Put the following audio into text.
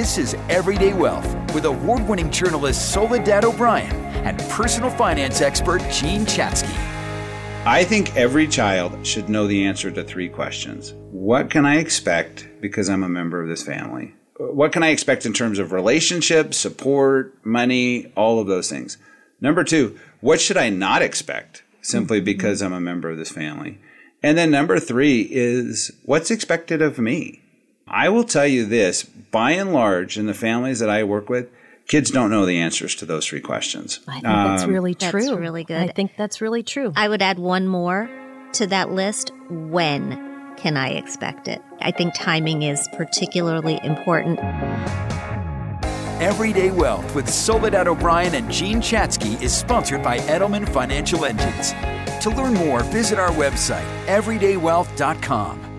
This is Everyday Wealth with award winning journalist Soledad O'Brien and personal finance expert Jean Chatzky. I think every child should know the answer to three questions. What can I expect because I'm a member of this family? What can I expect in terms of relationships, support, money, all of those things? Number two, what should I not expect simply mm-hmm. because I'm a member of this family? And then number three is what's expected of me? I will tell you this by and large, in the families that I work with, kids don't know the answers to those three questions. I think um, that's really true. That's really good. I think that's really true. I would add one more to that list. When can I expect it? I think timing is particularly important. Everyday Wealth with Soledad O'Brien and Jean Chatzky is sponsored by Edelman Financial Engines. To learn more, visit our website, everydaywealth.com.